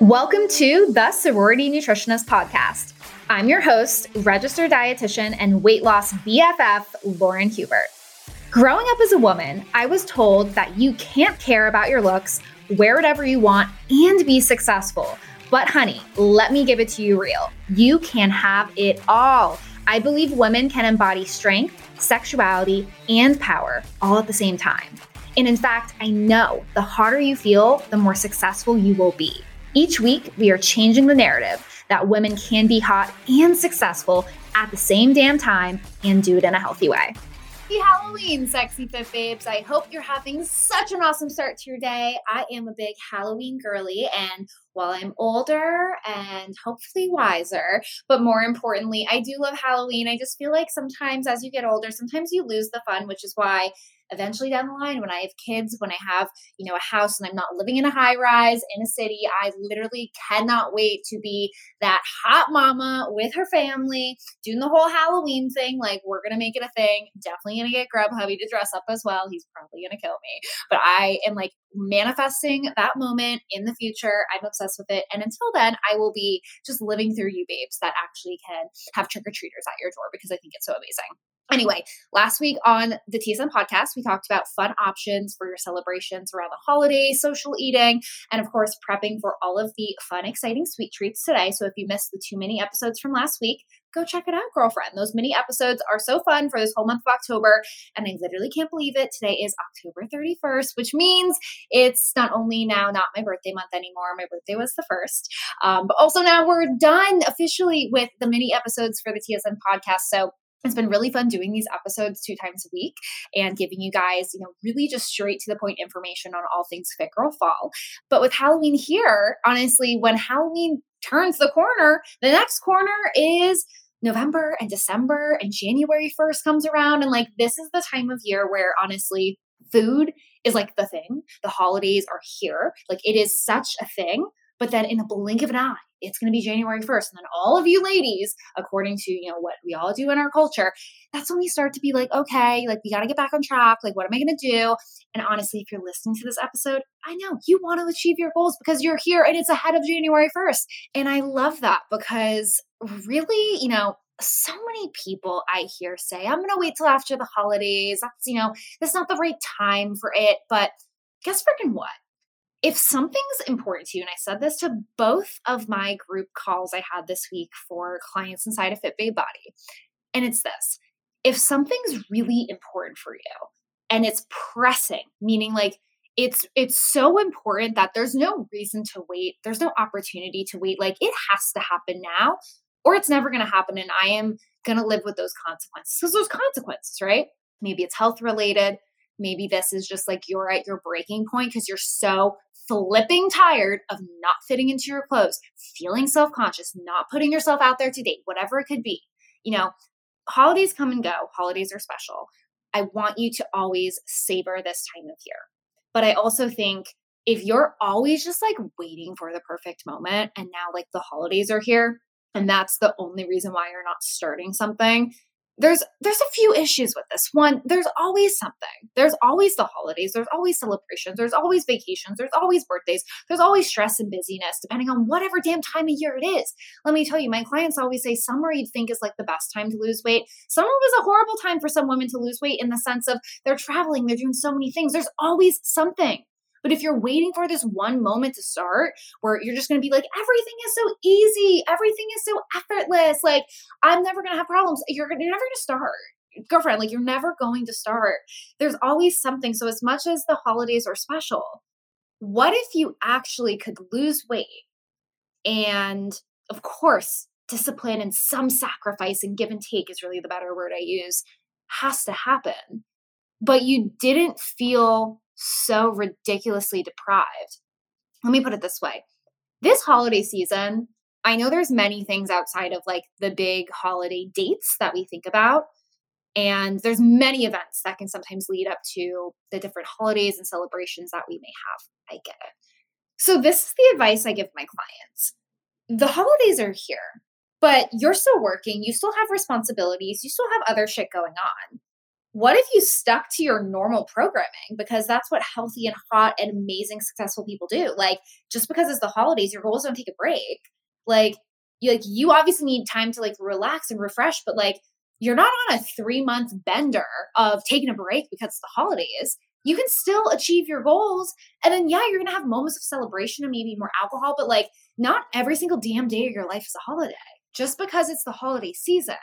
Welcome to the Sorority Nutritionist Podcast. I'm your host, registered dietitian and weight loss BFF, Lauren Hubert. Growing up as a woman, I was told that you can't care about your looks, wear whatever you want, and be successful. But, honey, let me give it to you real. You can have it all. I believe women can embody strength, sexuality, and power all at the same time. And in fact, I know the harder you feel, the more successful you will be. Each week, we are changing the narrative that women can be hot and successful at the same damn time and do it in a healthy way. Happy Halloween, sexy fit babes. I hope you're having such an awesome start to your day. I am a big Halloween girly, and while I'm older and hopefully wiser, but more importantly, I do love Halloween. I just feel like sometimes as you get older, sometimes you lose the fun, which is why eventually down the line when i have kids when i have you know a house and i'm not living in a high rise in a city i literally cannot wait to be that hot mama with her family doing the whole halloween thing like we're gonna make it a thing. Definitely gonna get grub hubby to dress up as well he's probably gonna kill me. But i am like manifesting that moment in the future i'm obsessed with it and until then i will be just living through you babes that actually can have trick-or-treaters at your door because i think it's so amazing Anyway, last week on the TSN podcast, we talked about fun options for your celebrations around the holidays, social eating, and of course, prepping for all of the fun, exciting sweet treats today. So if you missed the two mini episodes from last week, go check it out, girlfriend. Those mini episodes are so fun for this whole month of October. And I literally can't believe it. Today is October 31st, which means it's not only now not my birthday month anymore, my birthday was the first, um, but also now we're done officially with the mini episodes for the TSN podcast. So it's been really fun doing these episodes two times a week and giving you guys, you know, really just straight to the point information on all things Fit Girl Fall. But with Halloween here, honestly, when Halloween turns the corner, the next corner is November and December and January 1st comes around. And like, this is the time of year where honestly, food is like the thing. The holidays are here. Like, it is such a thing. But then in a blink of an eye, it's going to be January 1st. And then all of you ladies, according to, you know, what we all do in our culture, that's when we start to be like, okay, like we got to get back on track. Like, what am I going to do? And honestly, if you're listening to this episode, I know you want to achieve your goals because you're here and it's ahead of January 1st. And I love that because really, you know, so many people I hear say, I'm going to wait till after the holidays. That's, you know, that's not the right time for it. But guess freaking what? If something's important to you, and I said this to both of my group calls I had this week for clients inside a Fit Babe Body, and it's this if something's really important for you and it's pressing, meaning like it's it's so important that there's no reason to wait, there's no opportunity to wait, like it has to happen now, or it's never gonna happen, and I am gonna live with those consequences. Because those consequences, right? Maybe it's health related. Maybe this is just like you're at your breaking point because you're so flipping tired of not fitting into your clothes, feeling self conscious, not putting yourself out there to date, whatever it could be. You know, holidays come and go, holidays are special. I want you to always savor this time of year. But I also think if you're always just like waiting for the perfect moment and now like the holidays are here and that's the only reason why you're not starting something, there's there's a few issues with this. One there's always something. There's always the holidays. There's always celebrations. There's always vacations. There's always birthdays. There's always stress and busyness depending on whatever damn time of year it is. Let me tell you my clients always say summer you'd think is like the best time to lose weight. Summer was a horrible time for some women to lose weight in the sense of they're traveling they're doing so many things. There's always something but if you're waiting for this one moment to start where you're just going to be like, everything is so easy, everything is so effortless, like I'm never going to have problems, you're, you're never going to start. Girlfriend like you're never going to start. There's always something. So as much as the holidays are special what if you actually could lose weight and of course discipline and some sacrifice and give and take is really the better word i use has to happen. But you didn't feel so ridiculously deprived. Let me put it this way. This holiday season, I know there's many things outside of like the big holiday dates that we think about. And there's many events that can sometimes lead up to the different holidays and celebrations that we may have. I get it. So this is the advice I give my clients. The holidays are here, but you're still working, you still have responsibilities, you still have other shit going on what if you stuck to your normal programming? Because that's what healthy and hot and amazing successful people do. Like just because it's the holidays, your goals don't take a break. Like you like you obviously need time to like relax and refresh, but like you're not on a three month bender of taking a break because it's the holidays. You can still achieve your goals. And then, yeah, you're to have moments of celebration and maybe more alcohol, but like not every single damn day of your life is a holiday. Just because it's the holiday season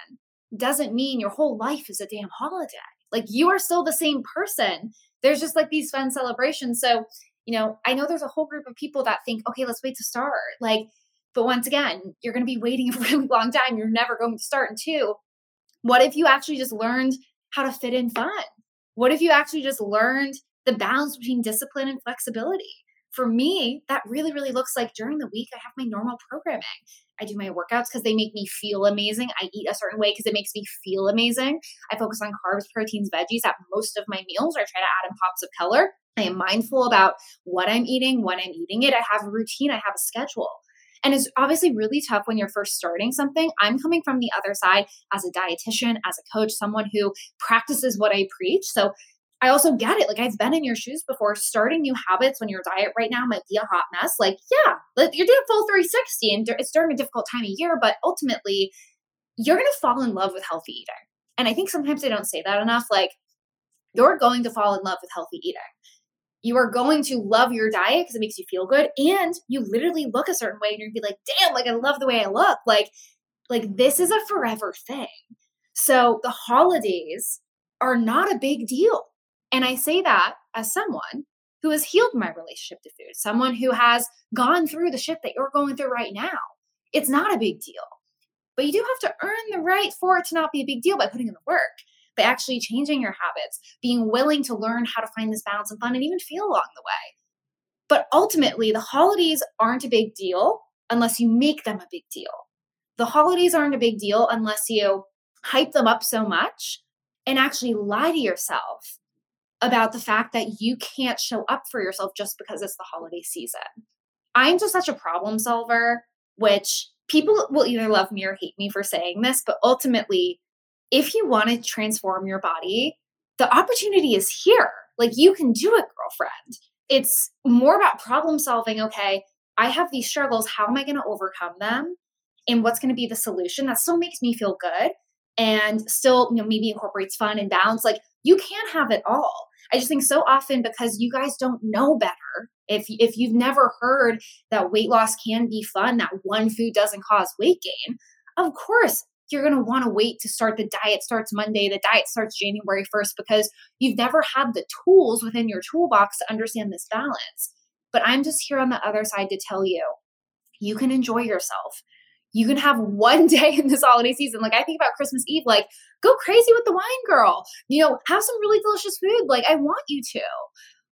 doesn't mean your whole life is a damn holiday. Like you are still the same person. There's just like these fun celebrations. So, you know, I know there's a whole group of people that think, okay, let's wait to start. Like, but once again, you're going to be waiting a really long time. You're never going to start. And two, what if you actually just learned how to fit in fun? What if you actually just learned the balance between discipline and flexibility? For me, that really, really looks like during the week, I have my normal programming. I do my workouts because they make me feel amazing. I eat a certain way because it makes me feel amazing. I focus on carbs, proteins, veggies at most of my meals. I try to add in pops of color. I am mindful about what I'm eating, when I'm eating it. I have a routine, I have a schedule. And it's obviously really tough when you're first starting something. I'm coming from the other side as a dietitian, as a coach, someone who practices what I preach. So I also get it. Like I've been in your shoes before. Starting new habits when your diet right now might be a hot mess. Like, yeah, you're doing full 360 and it's during a difficult time of year, but ultimately you're going to fall in love with healthy eating. And I think sometimes they don't say that enough. Like, you're going to fall in love with healthy eating you are going to love your diet because it makes you feel good and you literally look a certain way and you're gonna be like damn like i love the way i look like like this is a forever thing so the holidays are not a big deal and i say that as someone who has healed my relationship to food someone who has gone through the shit that you're going through right now it's not a big deal but you do have to earn the right for it to not be a big deal by putting in the work by actually changing your habits, being willing to learn how to find this balance and fun and even feel along the way. But ultimately, the holidays aren't a big deal unless you make them a big deal. The holidays aren't a big deal unless you hype them up so much and actually lie to yourself about the fact that you can't show up for yourself just because it's the holiday season. I'm just such a problem solver, which people will either love me or hate me for saying this, but ultimately, if you want to transform your body, the opportunity is here. Like you can do it, girlfriend. It's more about problem solving. Okay, I have these struggles. How am I going to overcome them? And what's going to be the solution that still makes me feel good and still, you know, maybe incorporates fun and balance? Like you can't have it all. I just think so often because you guys don't know better. If if you've never heard that weight loss can be fun, that one food doesn't cause weight gain, of course you're going to want to wait to start the diet starts Monday, the diet starts January 1st because you've never had the tools within your toolbox to understand this balance. But I'm just here on the other side to tell you you can enjoy yourself. You can have one day in this holiday season. Like I think about Christmas Eve, like go crazy with the wine girl. You know, have some really delicious food. Like I want you to.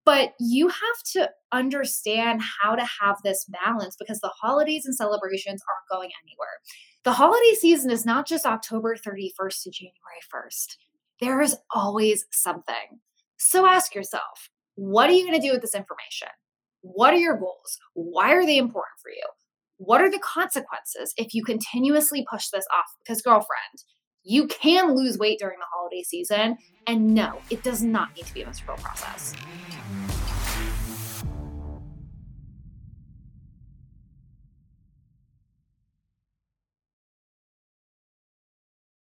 But you have to understand how to have this balance because the holidays and celebrations aren't going anywhere. The holiday season is not just October 31st to January 1st. There is always something. So ask yourself, what are you going to do with this information? What are your goals? Why are they important for you? What are the consequences if you continuously push this off? Because, girlfriend, you can lose weight during the holiday season. And no, it does not need to be a miserable process.